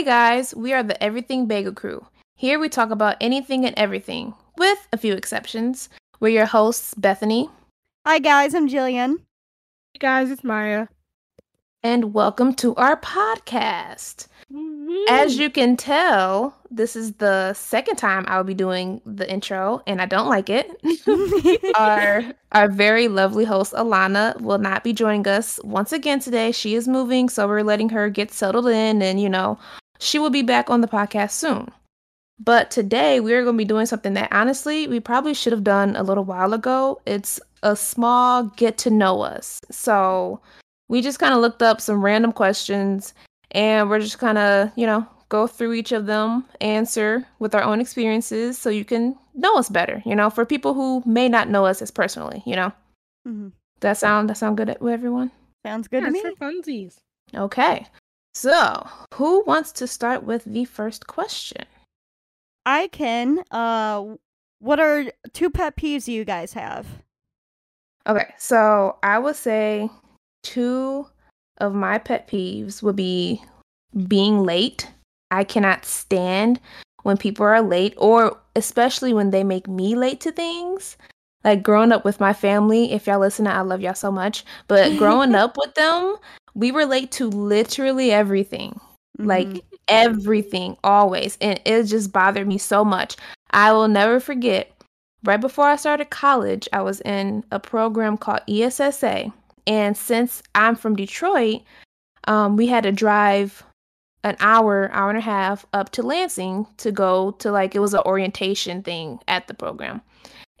Hey guys, we are the Everything Bagel Crew. Here we talk about anything and everything, with a few exceptions. We're your hosts, Bethany. Hi guys, I'm Jillian. Hey guys, it's Maya. And welcome to our podcast. As you can tell, this is the second time I'll be doing the intro, and I don't like it. our our very lovely host Alana will not be joining us once again today. She is moving, so we're letting her get settled in, and you know, she will be back on the podcast soon. But today we're going to be doing something that honestly we probably should have done a little while ago. It's a small get to know us. So we just kind of looked up some random questions and we're just kind of, you know, go through each of them, answer with our own experiences so you can know us better, you know, for people who may not know us as personally, you know. Mm-hmm. That sound that sound good with everyone? Sounds good yeah, to me. for funsies. Okay. So, who wants to start with the first question? I can. Uh, what are two pet peeves you guys have? Okay, so I would say two of my pet peeves would be being late. I cannot stand when people are late, or especially when they make me late to things. Like growing up with my family, if y'all listen, I love y'all so much. But growing up with them, we relate to literally everything. Like Mhm. everything, always. And it just bothered me so much. I will never forget. Right before I started college, I was in a program called ESSA. And since I'm from Detroit, um, we had to drive an hour, hour and a half up to Lansing to go to like, it was an orientation thing at the program.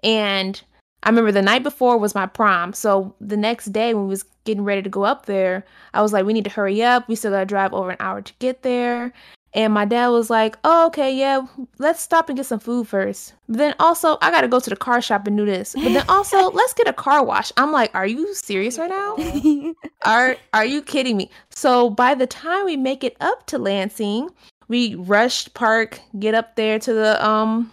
And I remember the night before was my prom. So the next day when we was getting ready to go up there, I was like, we need to hurry up. We still gotta drive over an hour to get there. And my dad was like, oh, okay, yeah, let's stop and get some food first. But then also, I gotta go to the car shop and do this. But then also, let's get a car wash. I'm like, are you serious right now? Are are you kidding me? So by the time we make it up to Lansing, we rush park, get up there to the um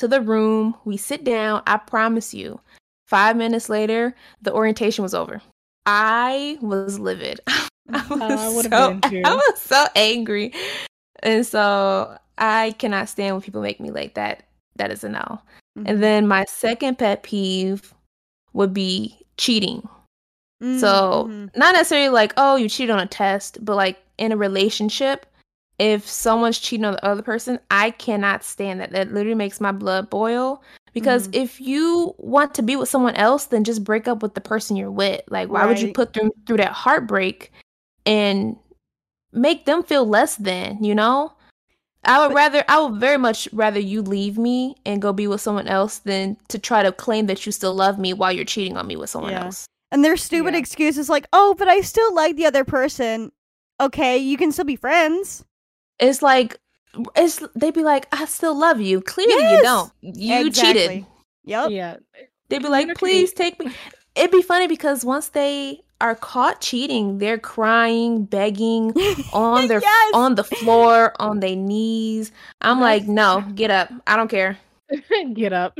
to the room, we sit down. I promise you, five minutes later, the orientation was over. I was livid. I Oh, I was, would've so, been too. I was so angry. And so I cannot stand when people make me like that. That is a no. Mhm. And then my second pet peeve would be cheating. Mm, So not necessarily like, oh, you cheated on a test, but like in a relationship, if someone's cheating on the other person, I cannot stand that. That literally makes my blood boil. Because Mhm. if you want to be with someone else, then just break up with the person you're with. Like, why would you put them through that heartbreak and make them feel less than, you know? I would But- rather, I would very much rather you leave me and go be with someone else than to try to claim that you still love me while you're cheating on me with someone Yeah. else. and their stupid Yeah. excuses like, "Oh, but I still like the other person." Okay, you can still be friends. It's like it's they'd be like i still love you clearly you don't you Exactly. cheated Yep. Yeah. they'd be like please take me it'd be funny because once they are caught cheating they're crying begging on their Yes! on the floor on their knees i'm like no get up i don't care Get up.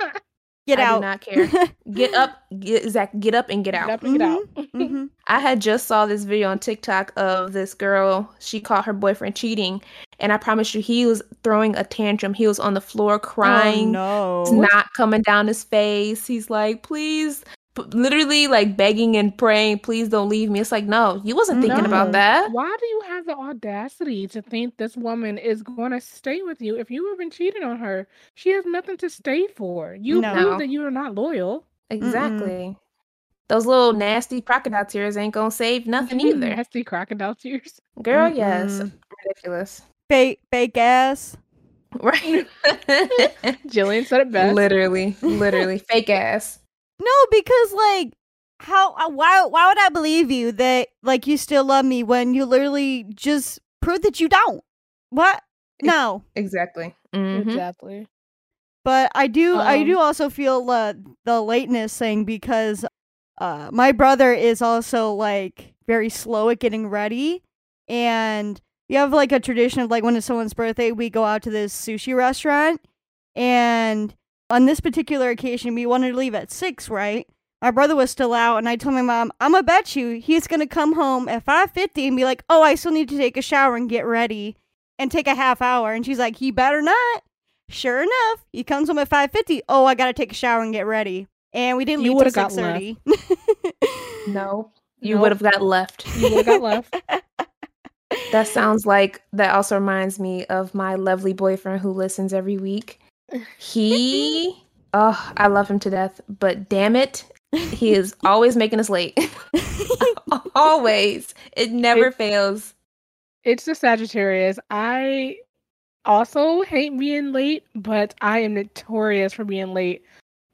Get I do out. not care. get up get Zach, get up and get Get out up and get out. hmm I had just saw this video on TikTok of this girl. She caught her boyfriend cheating, and I promise you, he was throwing a tantrum. He was on the floor crying. Oh, It's no. not coming down his face. He's like, please, p- literally like begging and praying, please don't leave me. It's like, no, you wasn't thinking about that. Why do you have the audacity to think this woman is going to stay with you if you have been cheating on her? She has nothing to stay for. You No. prove that you are not loyal. Exactly. Those little nasty crocodile tears ain't gonna save nothing either. Nasty crocodile tears. Girl, yes. Mm-mm. Ridiculous. fake fake ass. Right. Jillian said it best. literally, literally. Fake ass. No, because like how uh, why why would I believe you that like you still love me when you literally just prove that you don't? What? No. Exactly. Mhm. Exactly. But I do I Um, do also feel uh, the lateness thing because uh my brother is also like very slow at getting ready and you have like a tradition of like when it's someone's birthday we go out to this sushi restaurant and on this particular occasion we wanted to leave at 6, right? my brother was still out, and I told my mom, "I'm gonna bet you he's gonna come home at 5:50 and be like, oh, I still need to take a shower and get ready, and take a half hour." And she's like, "He better not." Sure enough, he comes home at 5:50. Oh, I gotta take a shower and get ready, and we didn't You leave till would've got 6:30. No, you Nope. would have got left. You would have got left. That sounds like that also reminds me of my lovely boyfriend who listens every week. He, oh, I love him to death, but damn it, he is always making us late. always. It never It- fails. It's the Sagittarius. I also hate being late, but I am notorious for being late.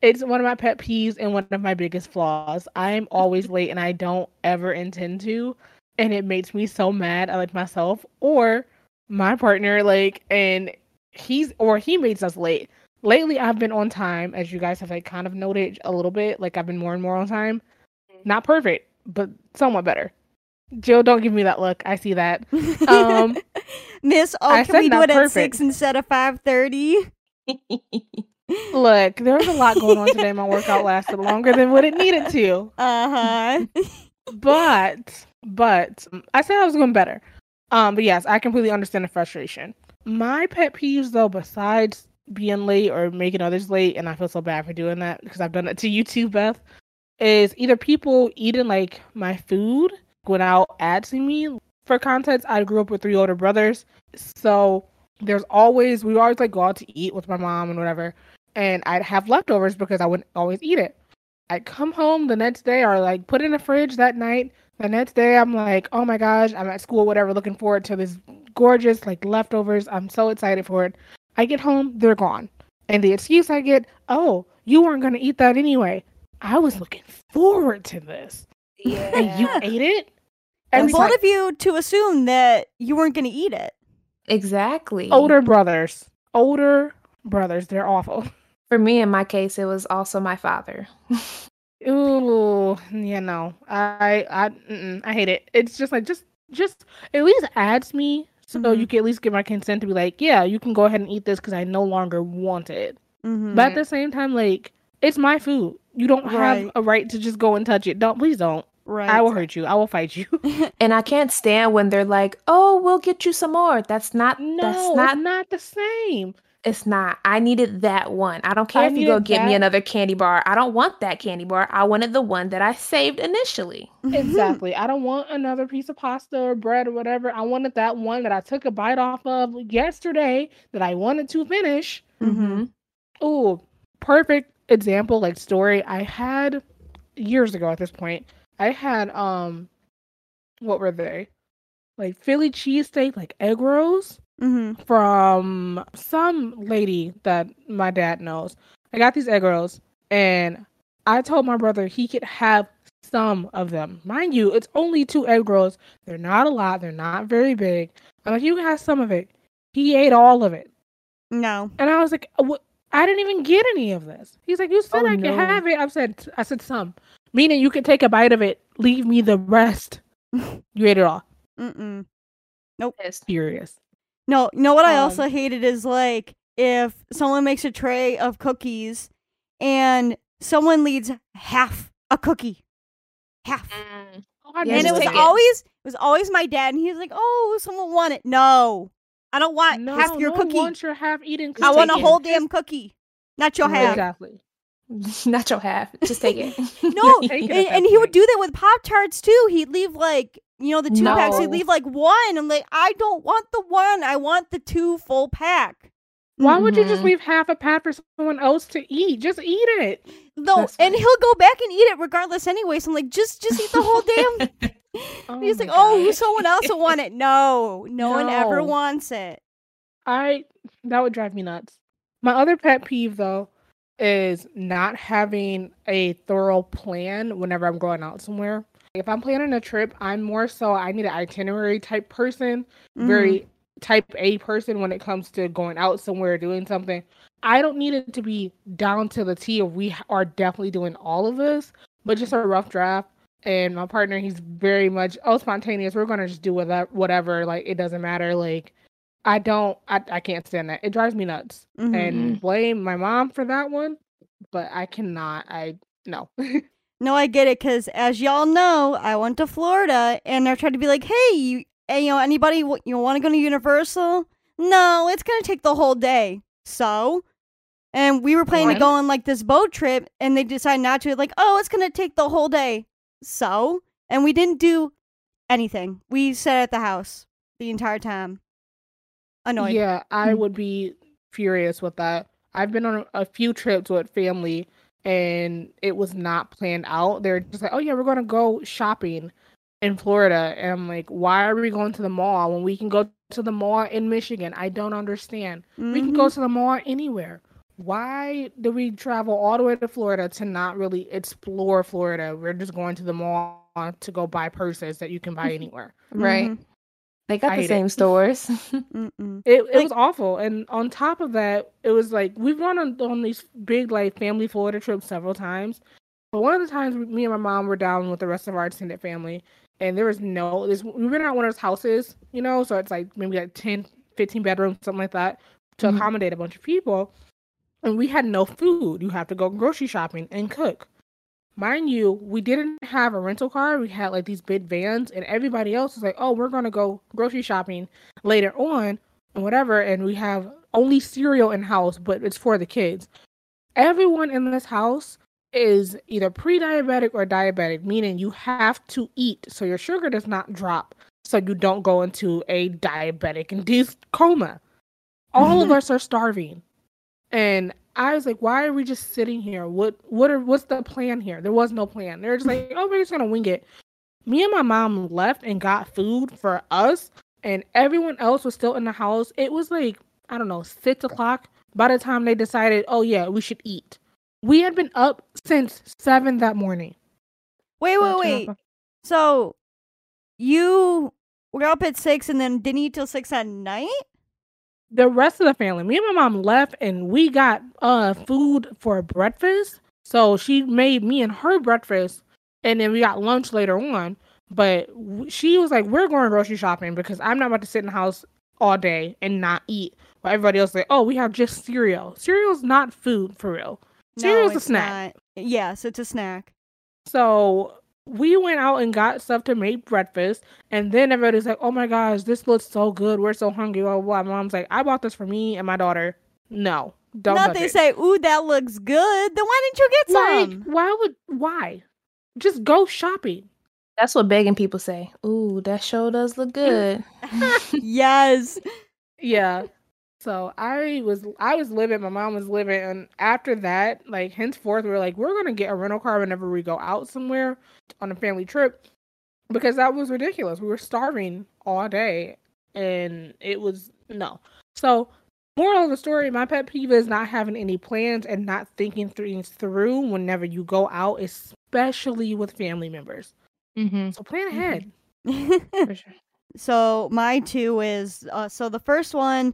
It's one of my pet peeves and one of my biggest flaws. I'm always late and I don't ever intend to. And it makes me so mad at like myself or my partner, like, and he's or he makes us late. Lately I've been on time, as you guys have like kind of noted a little bit. Like I've been more and more on time. Not perfect, but somewhat better. Jill, don't give me that look. I see that. Um, Miss, oh, I can we do it at six instead of 5:30? Look, there was a lot going on today. My workout lasted longer than what it needed to. Uh huh. But, but I said I was going better. Um, but yes, I completely understand the frustration. My pet peeves, though, besides being late or making others late, and I feel so bad for doing that because I've done it to you too, Beth, is either people eating like my food without asking me. For context, I grew up with three older brothers, so there's always we always like go out to eat with my mom and whatever, and I'd have leftovers because I wouldn't always eat it. I'd come home the next day or like put in the fridge that night. The next day, I'm like, oh my gosh, I'm at school, whatever, looking forward to this gorgeous like leftovers. I'm so excited for it. I get home, they're gone. And the excuse I get, oh, you weren't going to eat that anyway. I was looking forward to this. And you ate it? And Every both time- of you to assume that you weren't going to eat it. Exactly. older brothers. Older brothers. They're awful. For me, in my case, it was also my father. Ooh, yeah, no, I, I, I hate it. It's just like, just, just at least adds me, so Mhm. you can at least get my consent to be like, yeah, you can go ahead and eat this because I no longer want it. Mm-hmm. But at the same time, like, it's my food. You don't have a right to just go and touch it. Don't, please don't. right. I will hurt you. I will fight you. And I can't stand when they're like, "Oh, we'll get you some more." That's not. no, that's not. it's not the same. It's not. I needed that one. I don't care I if you go get me another candy bar. I don't want that candy bar. I wanted the one that I saved initially. Exactly. I don't want another piece of pasta or bread or whatever. I wanted that one that I took a bite off of yesterday that I wanted to finish. Mm-hmm. Oh, perfect example, like story. I had years ago at this point. I had um, what were they? Like Philly cheesesteak, like egg rolls Mm-hmm. from some lady that my dad knows. I got these egg rolls, and I told my brother he could have some of them. Mind you, it's only two egg rolls. They're not a lot. They're not very big. I'm like, you can have some of it. He ate all of it. No. And I was like, what? I didn't even get any of this. He's like, you said Oh, I no. can have it. I said, I said some, meaning you can take a bite of it, leave me the rest. you ate it all. Mm-mm. Pissed. Furious. No, you know what I Um, also hated is like if someone makes a tray of cookies and someone leaves half a cookie. Half. Oh, Yeah, and it was it. always it was always my dad and he was like, "Oh, someone want it." No. I don't want no, half your no cookie. one wants your half-eaten cookie. I want a whole damn cookie. Not your half. Exactly. Not your half. Just take it. No, Take and, it at that and he would do that with Pop Tarts too. He'd leave like you know the two packs. He'd leave like one. I'm like, I don't want the one. I want the two full pack. Why would you just Mhm. leave half a pack for someone else to eat? Just eat it. No, and he'll go back and eat it regardless anyway. So I'm like, just just eat the whole damn. Oh He's my like, oh, someone else will want it. No, no, one ever wants it. I that would drive me nuts. My other pet peeve though is not having a thorough plan whenever I'm going out somewhere. If I'm planning a trip, I'm more so I need an itinerary type person, Mm-hmm. very type A person when it comes to going out somewhere doing something. I don't need it to be down to the T of we are definitely doing all of this, but just a rough draft. And my partner, he's very much oh spontaneous. We're gonna just do whatever, whatever. Like it doesn't matter. Like I don't, I, I can't stand that. It drives me nuts. Mhm. And blame my mom for that one, but I cannot. I no. No, I get it because, as y'all know, I went to Florida and they're trying to be like, "Hey, you, eh, you know, anybody, you want to go to Universal? No, it's gonna take the whole day. So, and we were planning to go on like this boat trip, and they decided not to. Like, oh, it's gonna take the whole day. So, and we didn't do anything. We sat at the house the entire time. Annoyed. Yeah, I Mm. would be furious with that. I've been on a, a few trips with family and it was not planned out. They're just like, oh, yeah, we're going to go shopping in Florida. And I'm like, why are we going to the mall when we can go to the mall in Michigan? I don't understand. We can go Mhm. to the mall anywhere. Why do we travel all the way to Florida to not really explore Florida? We're just going to the mall to go buy purses that you can buy anywhere. Right. They got I the hate it. same stores. It it Like- was awful, and on top of that, it was like we've gone on, on these big like family Florida trips several times. But one of the times, me and my mom were down with the rest of our extended family, and there was no this. We were at one of those houses, you know, so it's like maybe like 10, 15 bedrooms, something like that, to Mhm. accommodate a bunch of people. And we had no food. You have to go grocery shopping and cook. Mind you, we didn't have a rental car. We had like these big vans, and everybody else was like, "Oh, we're gonna go grocery shopping later on, and whatever." And we have only cereal in house, but it's for the kids. Everyone in this house is either pre-diabetic or diabetic, meaning you have to eat so your sugar does not drop, so you don't go into a diabetic induced coma. All of us are starving. And I was like, why are we just sitting here? What what are what's the plan here? There was no plan. They're just like, oh, we're just gonna wing it. Me and my mom left and got food for us, and everyone else was still in the house. It was like, I don't know, six o'clock by the time they decided, oh yeah, we should eat. We had been up since seven that morning. Wait, wait, wait. So, you were up at six and then didn't eat till six at night? The rest of the family, me and my mom left and we got uh food for breakfast. So she made me and her breakfast and then we got lunch later on. But she was like, We're going grocery shopping because I'm not about to sit in the house all day and not eat. While everybody else is like, Oh, we have just cereal. Cereal's not food for real. Cereal's a snack. not. Yes, it's a snack. So we went out and got stuff to make breakfast, and then everybody's like, "Oh my gosh, this looks so good. We're so hungry." Blah blah. blah. Mom's like, "I bought this for me and my daughter." No, don't. Not they it. say, "Ooh, that looks good." Then why didn't you get like, some? why would why? Just go shopping. That's what begging people say. Ooh, that show does look good. yes. Yeah. So I was I was living, my mom was living, and after that, like henceforth, we are like, we're gonna get a rental car whenever we go out somewhere on a family trip, because that was ridiculous. We were starving all day, and it was no. So moral of the story, my pet peeve is not having any plans and not thinking things through whenever you go out, especially with family members. Mm-hmm. So plan ahead. For sure. so my two is uh, so the first one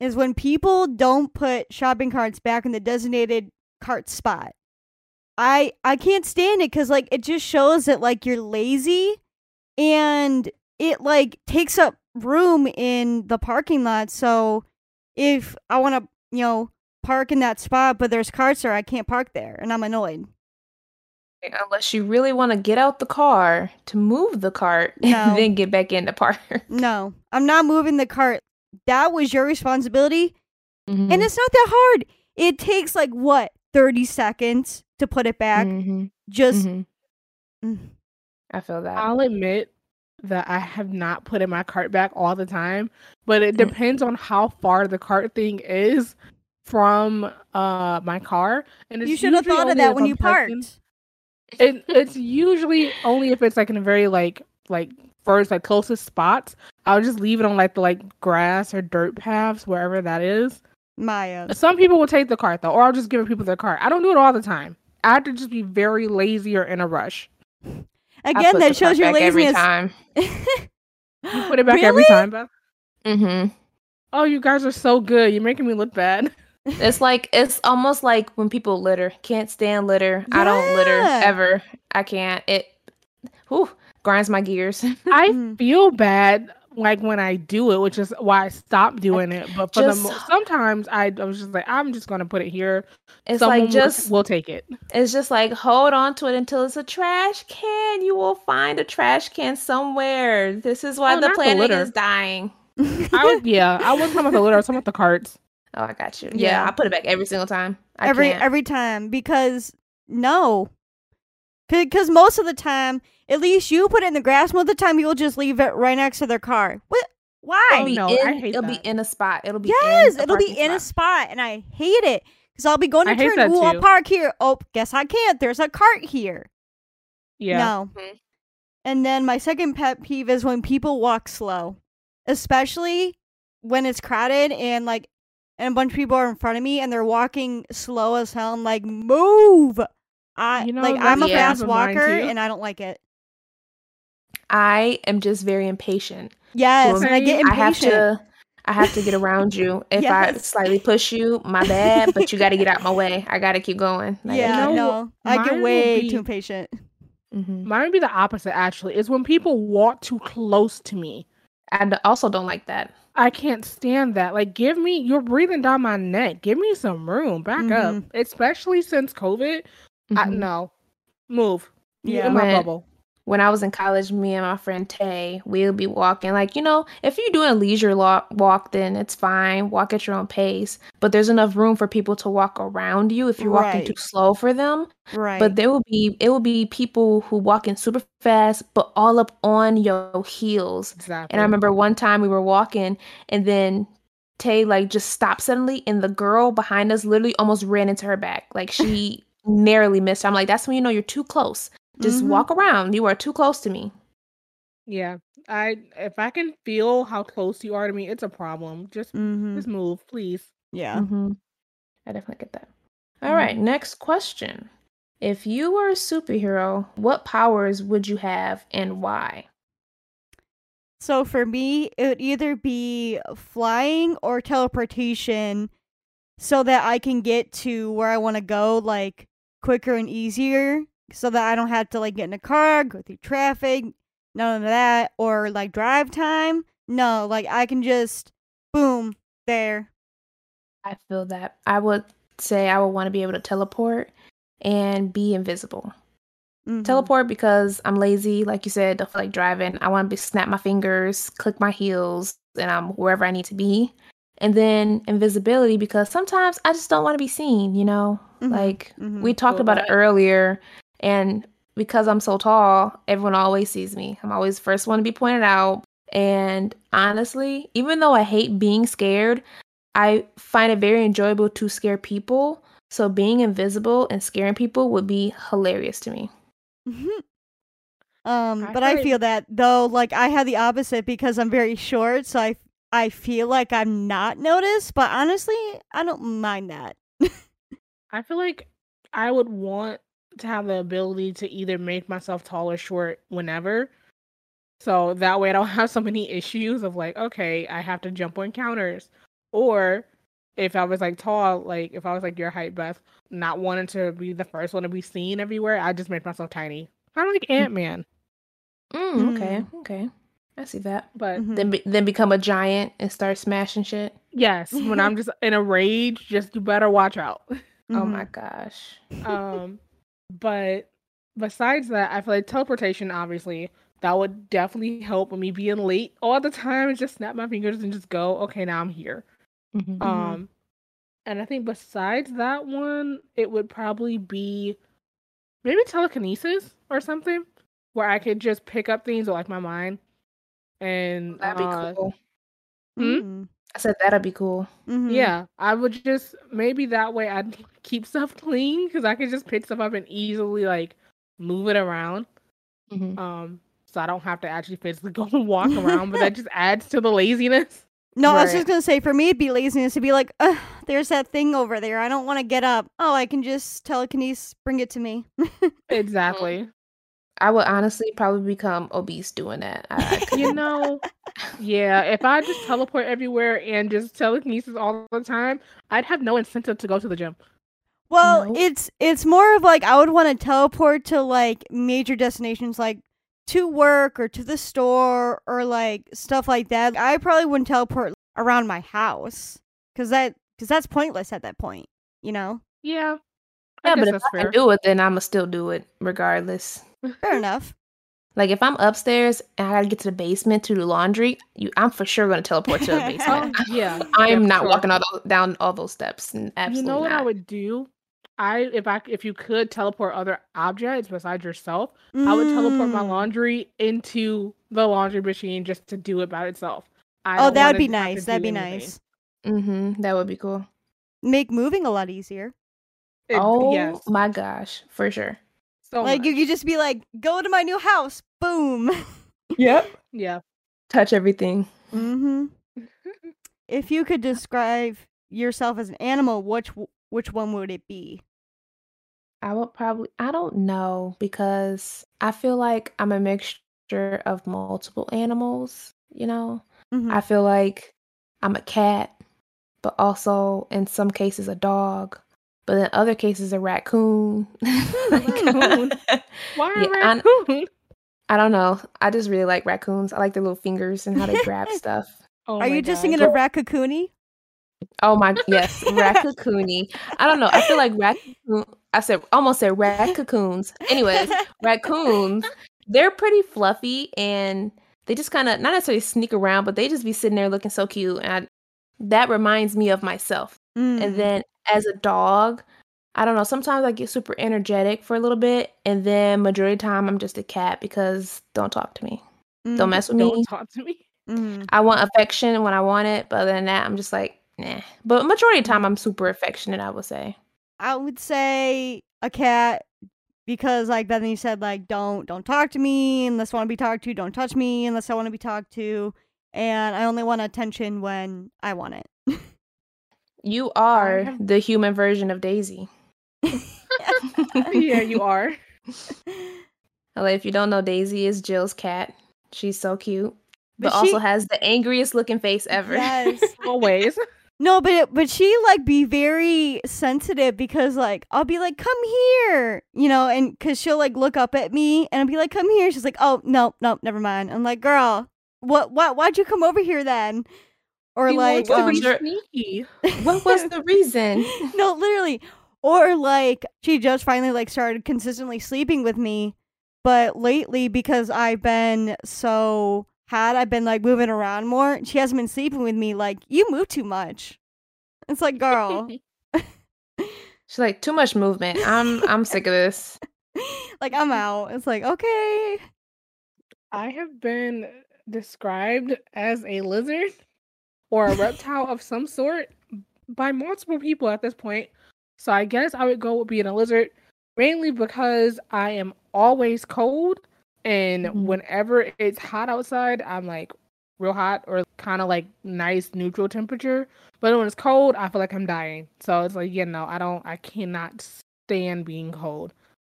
is when people don't put shopping carts back in the designated cart spot. I I can't stand it because like it just shows that like you're lazy, and it like takes up room in the parking lot. So if I want to you know park in that spot, but there's carts there, I can't park there, and I'm annoyed. Eh, unless you really want to get out the car to move the cart No. and then get back in the park. No, I'm not moving the cart. That was your responsibility. Mhm. And it's not that hard. It takes like what, 30 seconds to put it back. Mhm. Just Mhm. Mm. I feel that. I'll admit that I have not put in my cart back all the time, but it Mm. depends on how far the cart thing is from uh my car. And it's you should have thought of that when I'm you parking- parked. It, it's usually only if it's like in a very like like first like closest spots. I'll just leave it on like the like grass or dirt paths wherever that is. Maya. Some people will take the cart though, or I'll just give people their cart. I don't do it all the time. I have to just be very lazy or in a rush. Again, that shows cart your back every laziness. time. You put it back every time, Beth. Mm-hmm. Oh, you guys are so good. You're making me look bad. It's like it's almost like when people litter. Can't stand litter. I don't litter ever. I can't. It whew, grinds my gears. I Mhm. feel bad like when I do it, which is why I stopped doing it. But for Just- the mo- sometimes I, I was just like, I'm just gonna put it here. It's Someone like will- just will take it. it's just like hold on to it until it's a trash can. You will find a trash can somewhere. This is why Oh, the not the planet is dying. I was yeah, I wasn't talking about the litter. I was talking about the carts. Oh, I got you. Yeah, Yeah. I put it back every single time. I every can't. every time because no, because most of the time, at least you put it in the grass. Most of the time, you'll just leave it right next to their car. What? Why? Oh, It'll be no, in, I hate it'll be in a spot. It'll be yes, in it'll be parking in a spot. spot, and I hate it because I'll be going to I turn. that Ooh, I'll park here. Oh, guess I can't. There's a cart here. Yeah. No. Mhm. And then my second pet peeve is when people walk slow, especially when it's crowded and like, and a bunch of people are in front of me and they're walking slow as hell. I'm like, move. I You know, like that's I'm a Yeah. fast walker and I don't like it. I am just very impatient. Yes, and I get Same. I have impatient. to I have to get around you. If I slightly push you, my bad, but you got to get out my way. I got to keep going. Like, yeah, know, no, I mine get will way be- too impatient. hmm Mine would be the opposite actually. Is when people walk too close to me. I d- also don't like that. I can't stand that. Like, give me, you're breathing down my neck. Give me some room. Back up. Mhm. Especially since COVID. I, Mhm. no. Move. You Yeah. in my When- bubble. When I was in college, me and my friend Tay, we'll be walking. Like, you know, if you're doing a leisure lo- walk, then it's fine. Walk at your own pace. But there's enough room for people to walk around you if you're walking too slow for them. Right. But there will be it will be people who walk in super fast, but all up on your heels. Exactly. And I remember one time we were walking, and then Tay like just stopped suddenly, and the girl behind us literally almost ran into her back. Like she narrowly missed. I'm like, that's when you know you're too close. Just Mhm. walk around. You are too close to me. Yeah. I if I can feel how close you are to me, it's a problem. Just hmm just move, please. Yeah. hmm I definitely get that. All right, next question. If you were a superhero, what powers would you have and why? So for me, it would either be flying or teleportation so that I can get to where I want to go like quicker and easier so that I don't have to like get in a car, go through traffic, none of that or like drive time. No, like I can just boom there. I feel that. I would say I would want to be able to teleport and be invisible. Mhm. Teleport because I'm lazy, like you said, don't feel like driving. I want to be snap my fingers, click my heels, and I'm wherever I need to be. And then invisibility because sometimes I just don't want to be seen, you know? Mhm. Like Mhm. we talked Feel about it earlier and because I'm so tall, everyone always sees me. I'm always the first one to be pointed out. And honestly, even though I hate being scared, I find it very enjoyable to scare people. So being invisible and scaring people would be hilarious to me. Mhm. Um, I but I feel- that though, like I had the opposite because I'm very short, so I I feel like I'm not noticed. But honestly, I don't mind that. I feel like I would want to have the ability to either make myself tall or short whenever. So that way I don't have so many issues of like, okay, I have to jump on counters. Or if I was like tall, like if I was like your height, Beth, not wanting to be the first one to be seen everywhere, I just make myself tiny. Kind of like Ant Man. Mm, okay, okay. I see that. But Mhm. Then be- then become a giant and start smashing shit. yes, when I'm just in a rage, just you better watch out. Oh Mhm. my gosh. um but besides that i feel like teleportation obviously that would definitely help with me being late all the time and just snap my fingers and just go okay now i'm here Mhm. um and i think besides that one it would probably be maybe telekinesis or something where i could just pick up things with like my mind and That'd be uh, cool. hmm? Mhm. I said that'd be cool. Mhm. Yeah, I would just maybe that way I'd keep stuff clean because I could just pick stuff up and easily like move it around. Mhm. Um, so I don't have to actually physically go and walk around, but that just adds to the laziness. No, I was just gonna say for me it'd be laziness to be like, Ugh, there's that thing over there. I don't want to get up. Oh, I can just telekinesis, bring it to me. Exactly. I would honestly probably become obese doing that. I, I You know, yeah. If I just teleport everywhere and just telekinesis all the time, I'd have no incentive to go to the gym. Well, Nope. it's it's more of like I would want to teleport to like major destinations like to work or to the store or like stuff like that, I probably wouldn't teleport around my house because that because that's pointless at that point. You know. Yeah. I Yeah, but if I fair. can do it, then I'ma still do it regardless. Fair enough. Like if I'm upstairs and I gotta get to the basement to do laundry, you, I'm for sure gonna teleport to the Oh, basement. yeah. I'm for not sure. walking all those, down all those steps. n- Absolutely You know what not. I would do? I if I if you could teleport other objects besides yourself, I would teleport my Mm. laundry into the laundry machine just to do it by itself. I Oh, that would be nice. That'd be anything. nice. Mm-hmm. That would be cool. Make moving a lot easier. It- oh yes, my gosh, for sure. So like you could just be like, go to my new house. Boom. Yep. yeah. Touch everything. mm-hmm. If you could describe yourself as an animal, which which one would it be? I would probably I don't know because I feel like I'm a mixture of multiple animals, you know? Mhm. I feel like I'm a cat, but also in some cases a dog, but in other cases a raccoon. Raccoon? Why Yeah, raccoon? I don't know. I just really like raccoons. I like their little fingers and how they grab stuff. Oh Are my you just God. thinking of Raccoony? Oh my yes, raccoony. I don't know. I feel like raccoon. I said almost said raccoons. Anyways, raccoons. They're pretty fluffy and they just kind of not necessarily sneak around, but they just be sitting there looking so cute. And I, that reminds me of myself. Mm. And then as a dog, I don't know. Sometimes I get super energetic for a little bit, and then majority of the time I'm just a cat because don't talk to me, Mm. don't mess with me. Don't talk to me. Mhm. I want affection when I want it, but other than that, I'm just like, nah. But majority of the time, I'm super affectionate. I would say. I would say a cat because like Bethany said, like don't don't talk to me unless I want to be talked to. Don't touch me unless I want to be talked to. And I only want attention when I want it. You oh, are the human version of Daisy. yeah, you are. Like, if you don't know, Daisy is Jill's cat. She's so cute, but, But she- also has the angriest looking face ever. Yes. Always. No, but it, but she like be very sensitive because like I'll be like, "Come here," you know, and because she'll like look up at me and I'll be like, "Come here." She's like, "Oh no, no, never mind." I'm like, "Girl, what, what, why'd you come over here then?" Or He like, um, sneaky. what was the reason? no, literally. Or like she just finally like started consistently sleeping with me, but lately because I've been so had I've been like moving around more. She hasn't been sleeping with me. Like you move too much. It's like, girl, She's like, too much movement. I'm I'm sick of this. like I'm out. It's like okay. I have been described as a lizard or a reptile of some sort by multiple people at this point. So I guess I would go with being a lizard mainly because I am always cold and Mhm. whenever it's hot outside, I'm like real hot or kind of like nice neutral temperature. But when it's cold, I feel like I'm dying. So it's like, you know, I don't I cannot stand being cold.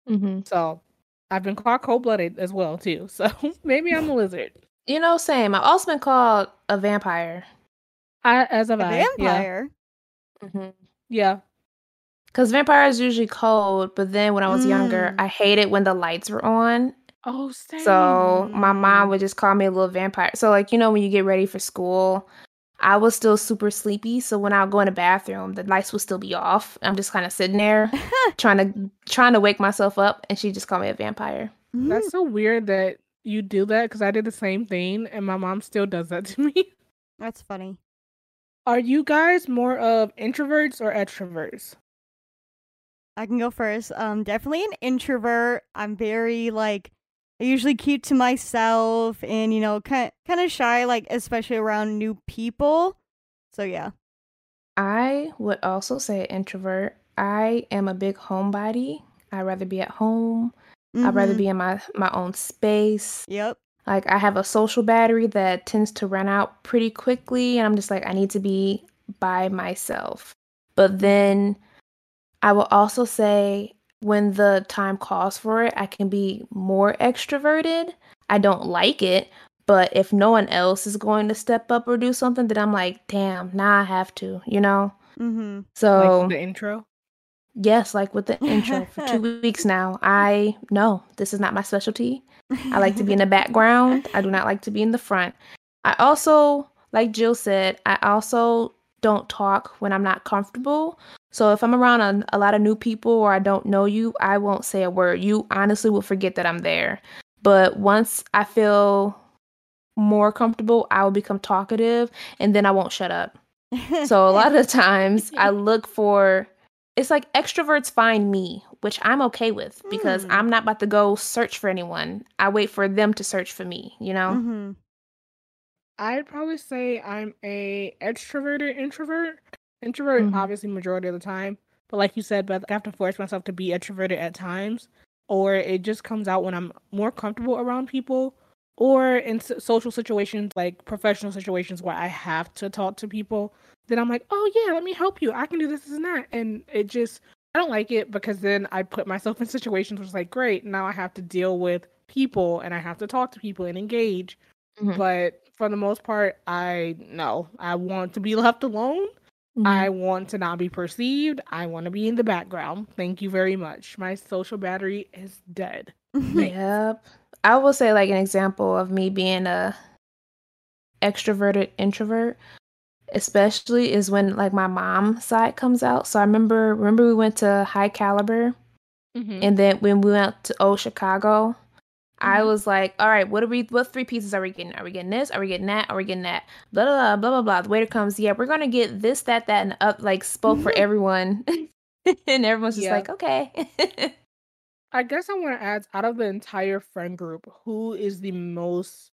hmm So I've been called cold blooded as well too. So maybe I'm a lizard. You know, same. I've also been called a vampire. I as a A vampire. vampire. Mm-hmm. Yeah. Because vampires usually cold, but then when I was younger, Mm. I hated when the lights were on. Oh, same. So my mom Mm. would just call me a little vampire. So like you know when you get ready for school, I was still super sleepy. So when I would go in the bathroom, the lights would still be off. I'm just kind of sitting there trying to trying to wake myself up, and she just called me a vampire. That's so weird that you do that because I did the same thing and my mom still does that to me. That's funny. Are you guys more of introverts or extroverts? I can go first. Um, definitely an introvert. I'm very like I usually keep to myself and you know kind kind of shy, like especially around new people. So yeah. I would also say introvert. I am a big homebody. I'd rather be at home. I'd rather Mhm. be in my my own space. Yep. Like I have a social battery that tends to run out pretty quickly and I'm just like I need to be by myself. But then I will also say when the time calls for it, I can be more extroverted. I don't like it, but if no one else is going to step up or do something, then I'm like, damn, now I have to, you know? Mm-hmm. So like the intro? Yes, like with the intro for two weeks now. I no, this is not my specialty. I like to be in the background. I do not like to be in the front. I also, like Jill said, I also don't talk when I'm not comfortable. So if I'm around a, a, lot of new people or I don't know you, I won't say a word. You honestly will forget that I'm there. But once I feel more comfortable, I will become talkative and then I won't shut up. so a lot of times I look for it's like extroverts find me, which I'm okay with because mm. I'm not about to go search for anyone. I wait for them to search for me, you know? Mm-hmm. I'd probably say I'm a extroverted introvert. Introvert, mm-hmm. obviously, majority of the time. But like you said, but I have to force myself to be extroverted at times, or it just comes out when I'm more comfortable around people, or in social situations like professional situations where I have to talk to people then I'm like, oh yeah, let me help you. I can do this, this and that. And it just I don't like it because then I put myself in situations where it's like, great, now I have to deal with people and I have to talk to people and engage. Mm-hmm. But for the most part, I no, I want to be left alone. Mm-hmm. I want to not be perceived. I want to be in the background. Thank you very much. My social battery is dead. yep. I will say like an example of me being a extroverted introvert especially is when like my mom side comes out. So I remember remember we went to High Caliber, mm-hmm. and then when we went to Old Chicago, mm-hmm. I was like, all right, what are we? What three pieces are we getting? Are we getting this? Are we getting that? Are we getting that? Blah blah blah blah blah. blah. The waiter comes, yeah, we're gonna get this, that, that, and up. Like spoke for everyone, and everyone's just yeah. like, okay. I guess I want to ask out of the entire friend group, who is the most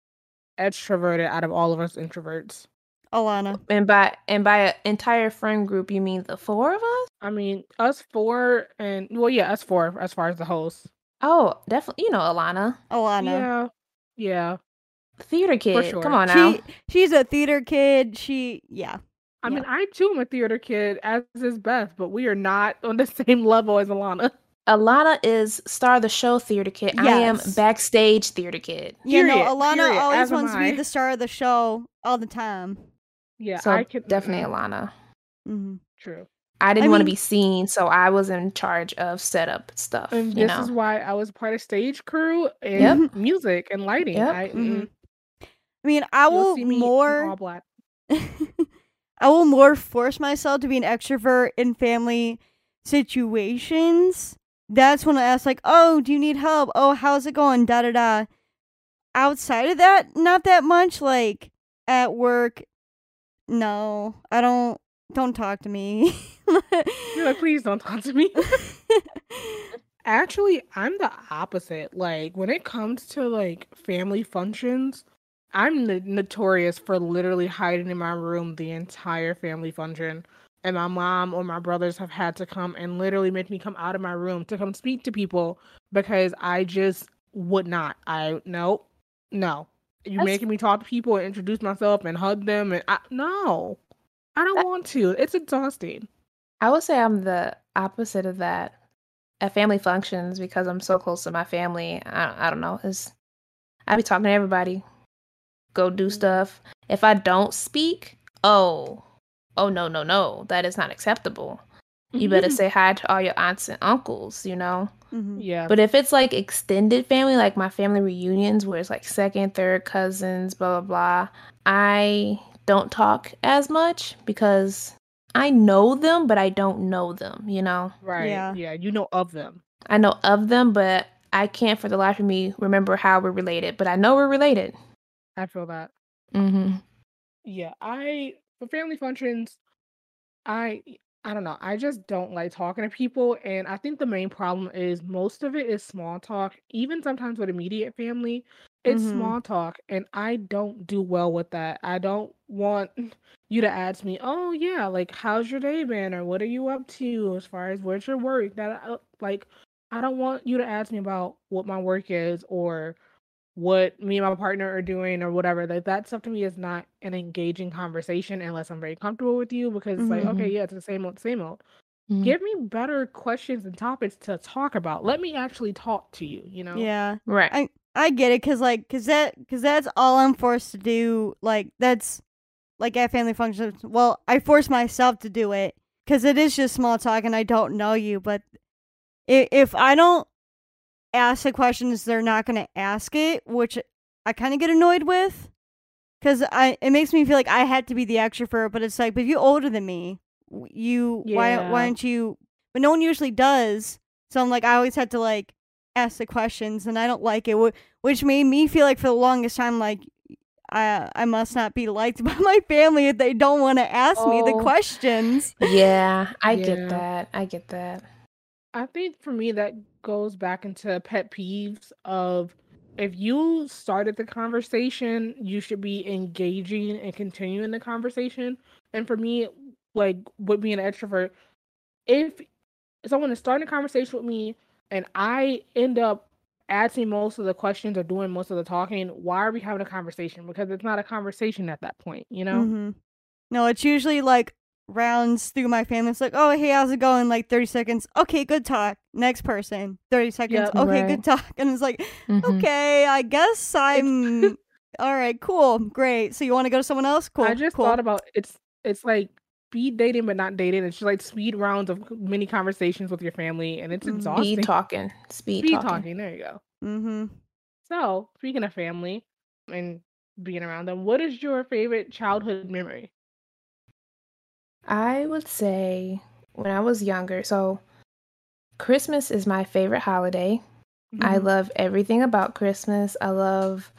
extroverted out of all of us introverts? Alana. And by and by an entire friend group, you mean the four of us? I mean us four, and well, yeah, us four as far as the host. Oh, definitely. You know Alana. Alana. Yeah. Yeah. Theater kid. Sure. Come on now. She, she's a theater kid. She yeah. I yeah. mean, I too am a theater kid, as is Beth, but we are not on the same level as Alana. Alana is star of the show theater kid. Yes. I am backstage theater kid. You know, Alana period, always wants to be the star of the show all the time. Yeah, so I could definitely Alana. Mm-hmm. True. I didn't I want to be seen, so I was in charge of setup stuff. And this know? is why I was part of stage crew and yep. music and lighting. Yep. I, mm-hmm. I mean, I will more. I will more force myself to be an extrovert in family situations. That's when I ask, like, "Oh, do you need help? Oh, how's it going?" Da da da. Outside of that, not that much. Like at work, no, I don't. Don't talk to me. You're like, please don't talk to me. Actually, I'm the opposite. Like when it comes to like family functions, I'm notorious for literally hiding in my room the entire family function. And my mom or my brothers have had to come and literally make me come out of my room to come speak to people because I just would not. I no, no. You That's... making me talk to people and introduce myself and hug them and I, no, I don't that... want to. It's exhausting. I would say I'm the opposite of that at family functions because I'm so close to my family. I, I don't know. Is I be talking to everybody, go do mm-hmm. stuff. If I don't speak, oh, oh no no no, that is not acceptable. You better mm-hmm. say hi to all your aunts and uncles. You know. Mm-hmm. Yeah. But if it's like extended family, like my family reunions where it's like second, third cousins, blah, blah, blah, I don't talk as much because I know them, but I don't know them, you know? Right. Yeah. Yeah. You know of them. I know of them, but I can't for the life of me remember how we're related, but I know we're related. I feel that. Mm-hmm. Yeah. I, for family functions, I I don't know. I just don't like talking to people. And I think the main problem is most of it is small talk. Even sometimes with immediate family, it's mm-hmm. small talk. And I don't do well with that. I don't want you to ask me, oh, yeah, like, how's your day been? Or what are you up to as far as where's your work? That, uh, like, I don't want you to ask me about what my work is or what me and my partner are doing or whatever. Like that stuff to me is not an engaging conversation unless I'm very comfortable with you because it's mm-hmm. like, okay, yeah, it's the same old, same old. Mm-hmm. Give me better questions and topics to talk about. Let me actually talk to you, you know? Yeah. Right. I I get it cuz like cuz that cuz that's all I'm forced to do. Like that's like at family functions. Well, I force myself to do it because it is just small talk and I don't know you. But if, if I don't ask the questions, they're not going to ask it, which I kind of get annoyed with. Because I, it makes me feel like I had to be the extrovert, but it's like, but you're older than me, you why Yeah. why aren't you? But no one usually does. So I'm like, I always had to like ask the questions, and I don't like it, which made me feel like for the longest time, like I I must not be liked by my family if they don't want to ask me the Oh. questions. Yeah, I Yeah. get that. I get that. I think for me that goes back into pet peeves of if you started the conversation, you should be engaging and continuing the conversation. And for me, like with being an extrovert, if someone is starting a conversation with me and I end up asking most of the questions or doing most of the talking, why are we having a conversation? Because it's not a conversation at that point, you know? hmm No, it's usually like rounds through my family. It's like, oh, hey, how's it going? Like 30 seconds. Okay, good talk. Next person. 30 seconds. Yep. okay, Right. good talk. And it's like, Mhm. okay, I guess I'm. All right, cool. Great. So you want to go to someone else? Cool. I just cool. thought about it's it's like speed dating but not dating. It's just like speed rounds of many conversations with your family and it's Mhm. exhausting. Speed talking. Speed, Speed talking. talking. There you go. Mm-hmm. So speaking of family and being around them, what is your favorite childhood memory? I would say when I was younger, so Christmas is my favorite holiday. I Mhm. love everything about Christmas. I love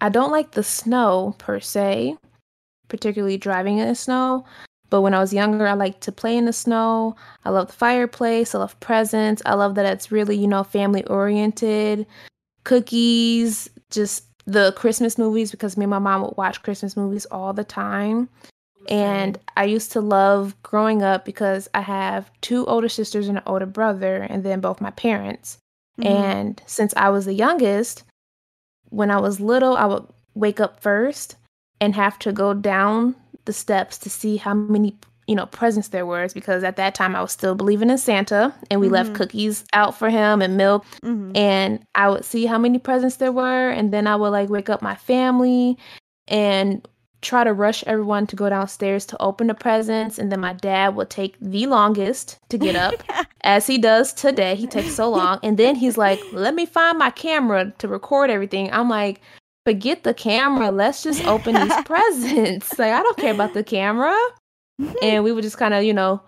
I don't like the snow per se, particularly driving in the snow. But when I was younger, I liked to play in the snow. I love the fireplace. I love presents. I love that it's really, you know, family oriented. Cookies, just the Christmas movies because me and my mom would watch Christmas movies all the time. And I used to love growing up because I have two older sisters and an older brother, and then both my parents. Mhm. And since I was the youngest, when I was little, I would wake up first and have to go down the steps to see how many, you know, presents there was because at that time I was still believing in Santa and we left Mhm. cookies out for him and milk Mhm. and I would see how many presents there were, and then I would like wake up my family and try to rush everyone to go downstairs to open the presents, and then my dad would take the longest to get up, as he does today. He takes so long, and then he's like, "Let me find my camera to record everything." I'm like. Forget the camera. Let's just open these presents. Like I don't care about the camera and we would just kind of you know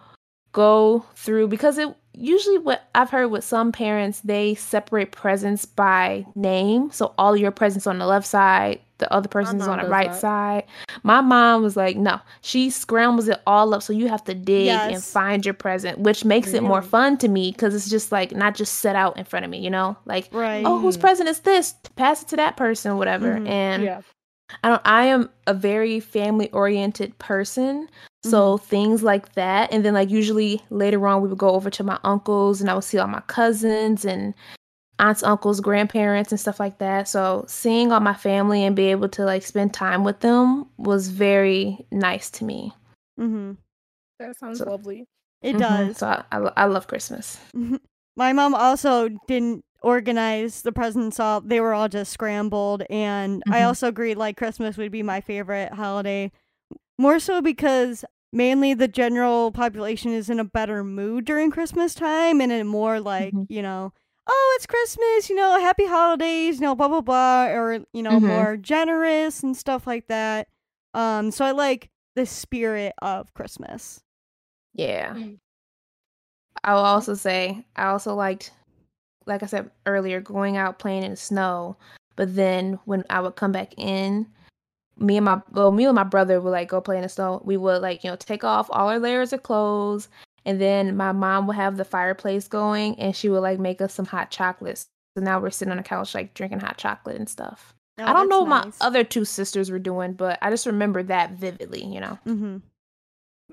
go through because it usually what i've heard with some parents they separate presents by name so all your presents on the left side the other person's on the right that. side my mom was like no she scrambles it all up so you have to dig and find your present which makes it more fun to me because it's just like not just set out in front of me you know like right. oh whose present is this pass it to that person whatever Mhm. and yeah. I don't I am a very family oriented person. So things like that. And then like usually later on we would go over to my uncles and I would see all my cousins and aunts, uncles, grandparents and stuff like that. So seeing all my family and be able to like spend time with them was very nice to me. Mm-hmm. That sounds So- lovely. It Mhm. does. So I, I, I love Christmas. My mom also didn't organize the presents all they were all just scrambled and I Mhm. also agreed like Christmas would be my favorite holiday. More so because mainly the general population is in a better mood during Christmas time and in more like, Mhm. you know, oh it's Christmas, you know, happy holidays, you know, blah blah blah or you know, Mhm. more generous and stuff like that. Um so I like the spirit of Christmas. Yeah. Mm. I will also say I also liked, like I said earlier, going out playing in the snow. But then when I would come back in, me and my well, me and my brother would like go play in the snow. We would like you know take off all our layers of clothes, and then my mom would have the fireplace going, and she would like make us some hot chocolates. So now we're sitting on the couch like drinking hot chocolate and stuff. Oh, I don't know what nice. my other two sisters were doing, but I just remember that vividly. You know. Mm-hmm.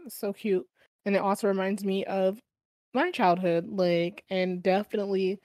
so cute and it also reminds me of my childhood like and definitely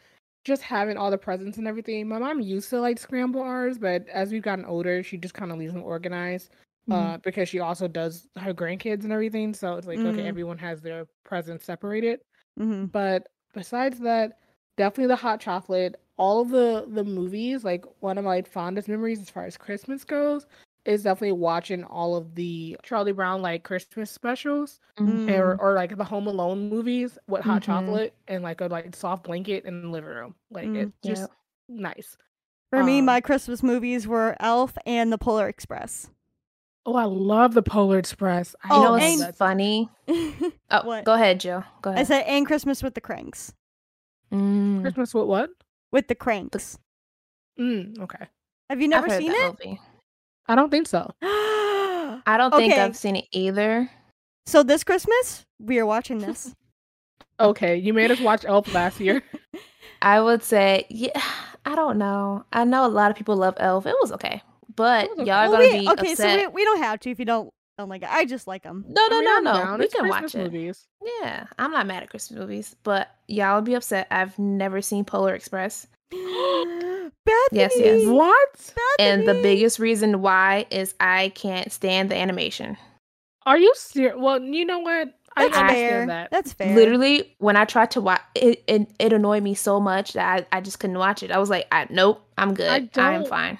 just having all the presents and everything my mom used to like scramble ours but as we've gotten older she just kind of leaves them organized Mhm. uh because she also does her grandkids and everything so it's like okay Mm. everyone has their presents separated Mhm. but besides that definitely the hot chocolate all of the the movies like one of my fondest memories as far as christmas goes is definitely watching all of the Charlie Brown like Christmas specials Mhm. or, or like the Home Alone movies with hot Mhm. chocolate and like a like soft blanket in the living room. Like Mm, it's just Yep. nice. For me, Um, my Christmas movies were Elf and The Polar Express. Oh, I love the Polar Express. I Oh, know love what's and- that. funny? Oh, What? go ahead, Jill. Go ahead. said, and Christmas with the Cranks. Mm, Christmas with what? With the Cranks. Mm, okay. Have you never seen that it? movie. I don't think so. I don't think Okay. I've seen it either. so this Christmas, we are watching this. Okay, you made us watch Elf last year. I would say, yeah, I don't know. I know a lot of people love Elf. It was okay, but okay. y'all are Well, gonna we- be okay, so we, we don't have to if you don't. Oh my god, I just like them. no, no, I mean, no, no. We It's can Christmas watch it. movies. Yeah, I'm not mad at Christmas movies, but y'all will be upset. I've never seen Polar Express, Bethany, Yes, yes. What? and the biggest reason why is I can't stand the animation. Are you serious? Well, you know what? I That's understand fair. that. That's fair. Literally, when I tried to watch it, it, it annoyed me so much that I, I just couldn't watch it. I was like, I, nope, I'm good. I, am fine.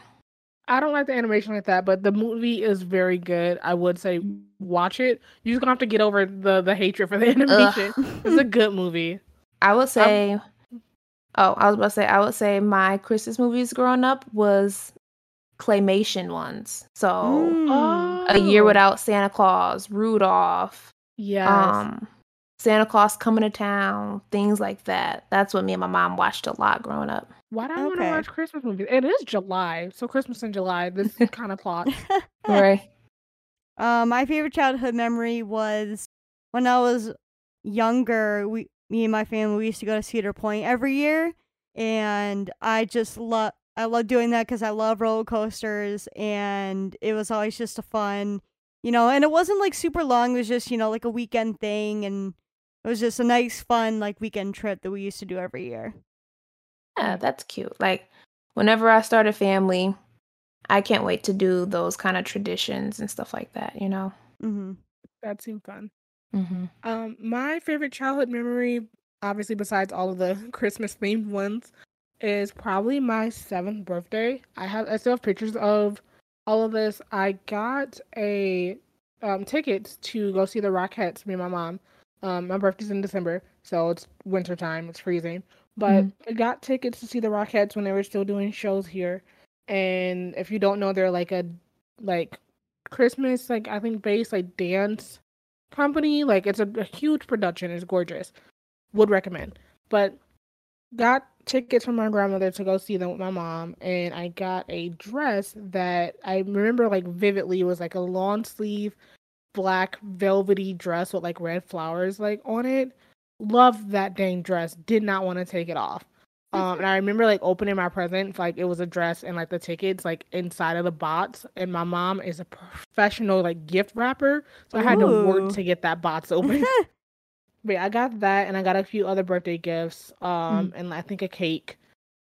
I don't like the animation like that, but the movie is very good. I would say watch it. You're just gonna have to get over the the hatred for the animation. It's a good movie. I would say, oh, I was about to say, I would say my Christmas movies growing up was claymation ones. So Mm. A Year Oh, Without Santa Claus, Rudolph, Yes. um, Santa Claus Coming to Town, things like that. That's what me and my mom watched a lot growing up. Why do I want to watch Christmas movies? It is July, so Christmas in July. This kind of plot. Right. Uh, my favorite childhood memory was when I was younger. We, me and my family, we used to go to Cedar Point every year, and I just love. I love doing that because I love roller coasters, and it was always just a fun, you know. And it wasn't like super long; it was just you know like a weekend thing, and it was just a nice, fun like weekend trip that we used to do every year. Yeah, that's cute. Like whenever I start a family, I can't wait to do those kind of traditions and stuff like that, you know? Mm-hmm. That seemed fun. Mm-hmm. Um, my favorite childhood memory, obviously besides all of the Christmas themed ones, is probably my seventh birthday. I have I still have pictures of all of this. I got a um tickets to go see the Rockettes, me and my mom. Um, my birthday's in December, so it's winter time, it's freezing. But mm-hmm. I got tickets to see the Rockettes when they were still doing shows here. And if you don't know, they're like a like Christmas, like I think based like dance company. Like it's a, a huge production. It's gorgeous. Would recommend. But got tickets from my grandmother to go see them with my mom, and I got a dress that I remember like vividly. It was like a long sleeve, black velvety dress with like red flowers like on it. Loved that dang dress. Did not want to take it off. Um, and I remember like opening my present, like it was a dress and like the tickets like inside of the box. And my mom is a professional like gift wrapper, so I had to work to get that box open. but yeah, I got that, and I got a few other birthday gifts, um, and I think a cake.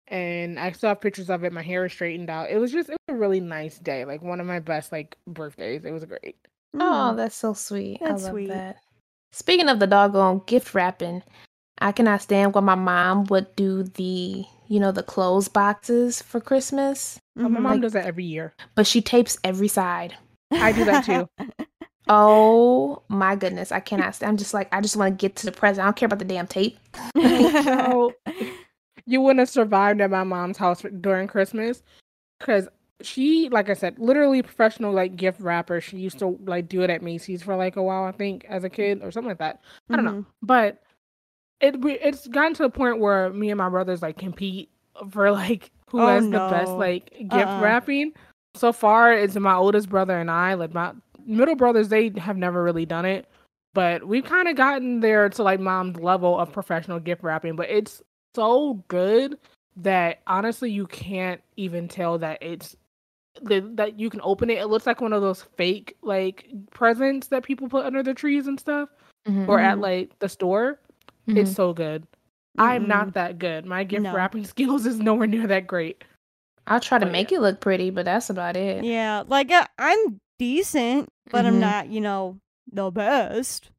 And I still have pictures of it. My hair is straightened out. It was just it was a really nice day, like one of my best like birthdays. It was great. Oh, Mm. that's so sweet. That's I love sweet. that. Speaking of the doggone gift wrapping, I cannot stand when my mom would do the, you know, the clothes boxes for Christmas, Oh, my mom Like- does that every year. but she tapes every side. I do that too. Oh my goodness, I cannot stand. I'm just like, I just want to get to the present. I don't care about the damn tape. So you wouldn't have survived at my mom's house during Christmas because she, like I said, literally professional like gift wrapper. She used to like do it at Macy's for like a while, I think, as a kid or something like that. I don't know, mm-hmm. but it it's gotten to the point where me and my brothers like compete for like who Oh, has the best like gift Uh-uh. wrapping. So far, it's my oldest brother and I. Like my middle brothers, they have never really done it, but we've kind of gotten there to like mom's level of professional gift wrapping. But it's so good that honestly, you can't even tell that it's that that you can open it. It looks like one of those fake like presents that people put under the trees and stuff, Mhm, or at Mhm. like the store. mhm. It's so good. I'm not that good. My gift No. wrapping skills is nowhere near that great. I'll try to but make it look pretty, but that's about it. Yeah, like uh, I'm decent, but I'm Mhm. not, you know, the best.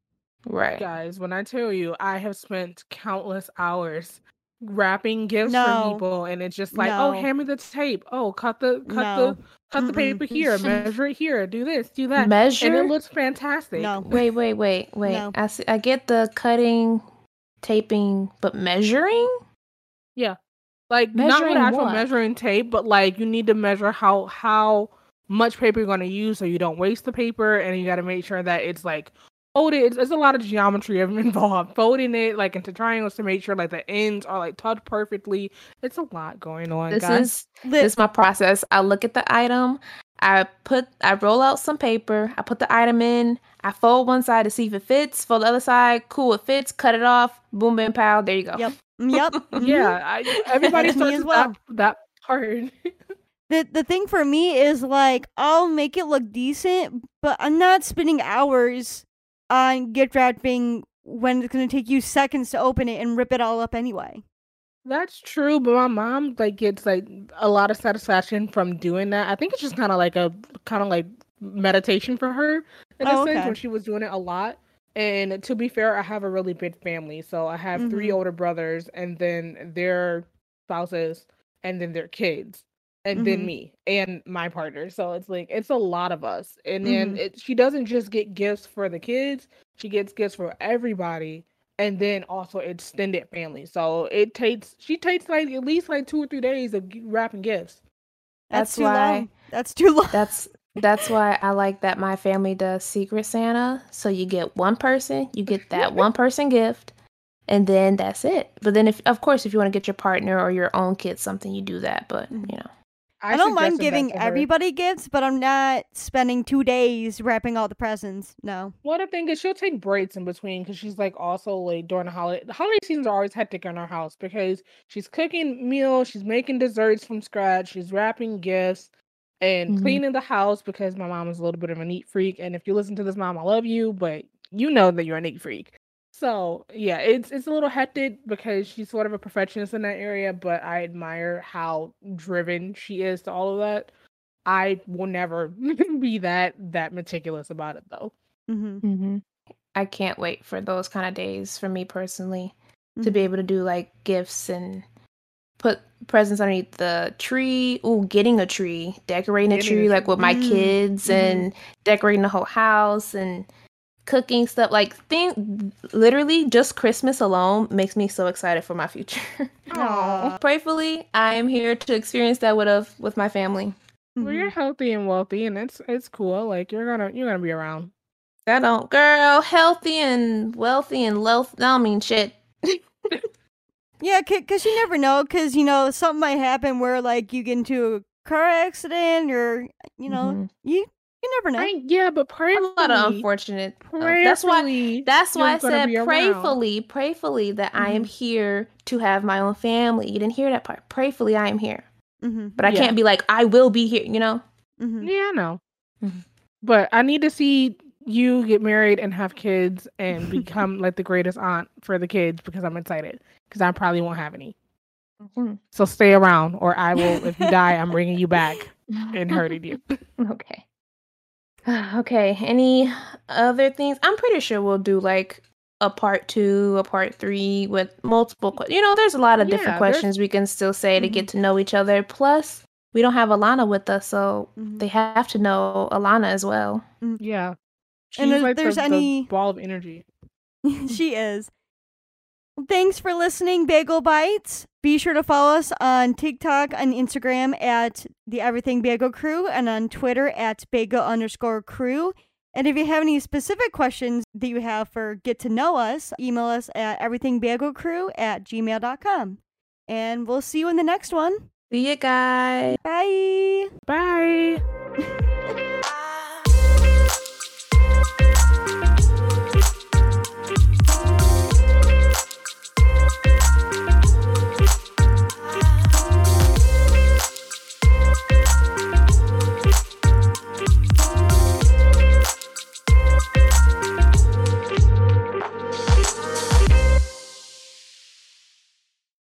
Right. Guys, when I tell you I have spent countless hours wrapping gifts No. for people and it's just like, oh, hand me the tape. Oh, cut the cut No. the cut the paper here, measure it here, do this, do that. measure And it looks fantastic. No. Wait, wait, wait, wait. No. I see, I get the cutting, taping, but measuring. Yeah like not with actual what? measuring tape, but like you need to measure how how much paper you're going to use so you don't waste the paper, and you got to make sure that it's like folded. It's, it's a lot of geometry involved. Folding it like into triangles to make sure like the ends are like tucked perfectly. It's a lot going on, This guys. is this is my process. I look at the item, I put I roll out some paper, I put the item in, I fold one side to see if it fits, fold the other side, cool, it fits, cut it off, boom bam pow, there you go. Yep. Mm, Yep. yeah, I, everybody That's starts as well. that that part. The the thing for me is like I'll make it look decent, but I'm not spending hours on gift wrapping when it's gonna take you seconds to open it and rip it all up anyway. That's true, but my mom like gets like a lot of satisfaction from doing that. I think it's just kind of like a kind of like meditation for her in a Oh, sense okay. when she was doing it a lot. And to be fair, I have a really big family, so I have three Mhm. older brothers, and then their spouses, and then their kids, and then Mhm. me and my partner. So it's like it's a lot of us. And then Mhm. it, she doesn't just get gifts for the kids; she gets gifts for everybody and then also extended family. So it takes she takes like at least like two or three days of wrapping gifts. That's, That's too why- long. That's too long. That's that's why I like that my family does Secret Santa. So you get one person, you get that one person gift, and then that's it. But then if of course if you want to get your partner or your own kids something, you do that. But Mhm. you know. I, don't mind giving everybody gifts, but I'm not spending two days wrapping all the presents. No. Well, the thing is, she'll take breaks in between because she's like also like during the holiday. The holiday seasons are always hectic in our house because she's cooking meals, she's making desserts from scratch, she's wrapping gifts, and Mhm. cleaning the house because my mom is a little bit of a neat freak. And if you listen to this, mom, I love you, but you know that you're a neat freak. So yeah, it's it's a little hectic because she's sort of a perfectionist in that area, but I admire how driven she is to all of that. I will never be that that meticulous about it though. Mm-hmm. Mm-hmm. I can't wait for those kind of days for me personally to Mhm. be able to do like gifts and put presents underneath the tree. Ooh, getting a tree, decorating a Getting a tree like tree. with my Mm, kids mhm. and decorating the whole house and cooking stuff like thing literally just Christmas alone makes me so excited for my future. Aw. Prayfully, I am here to experience that with a, with my family. Well, you're Mhm. healthy and wealthy, and it's it's cool. Like you're gonna you're gonna be around. I don't, girl, healthy and wealthy and wealth. I don't mean shit. Yeah, because you never know. Because you know something might happen where like you get into a car accident or you know Mhm. you you never know. I, yeah, but a lot of unfortunate. that's why. That's why I said be around. prayfully, prayfully that I am Mhm. here to have my own family. You didn't hear that part. Prayfully, I am here, Mm-hmm. but I Yeah. can't be like I will be here. You know. Mm-hmm. Yeah, I know. Mhm. But I need to see you get married and have kids and become like the greatest aunt for the kids because I'm excited because I probably won't have any. So stay around, or I will. If you die, I'm bringing you back and hurting you. Okay. Okay. Any other things? I'm pretty sure we'll do like a part two, a part three with multiple. que- You know, there's a lot of Yeah, different questions we can still say to get to know each other. Plus, we don't have Alana with us, so Mhm. they have to know Alana as well. Yeah. And She's if like there's the, the any- ball of energy. she is. Thanks for listening, Bagel Bites. Be sure to follow us on TikTok and Instagram at the Everything Bagel Crew and on Twitter at bagel underscore crew. And if you have any specific questions that you have for Get to Know Us, email us at everythingbagelcrew at gmail.com. And we'll see you in the next one. See you guys. Bye. Bye.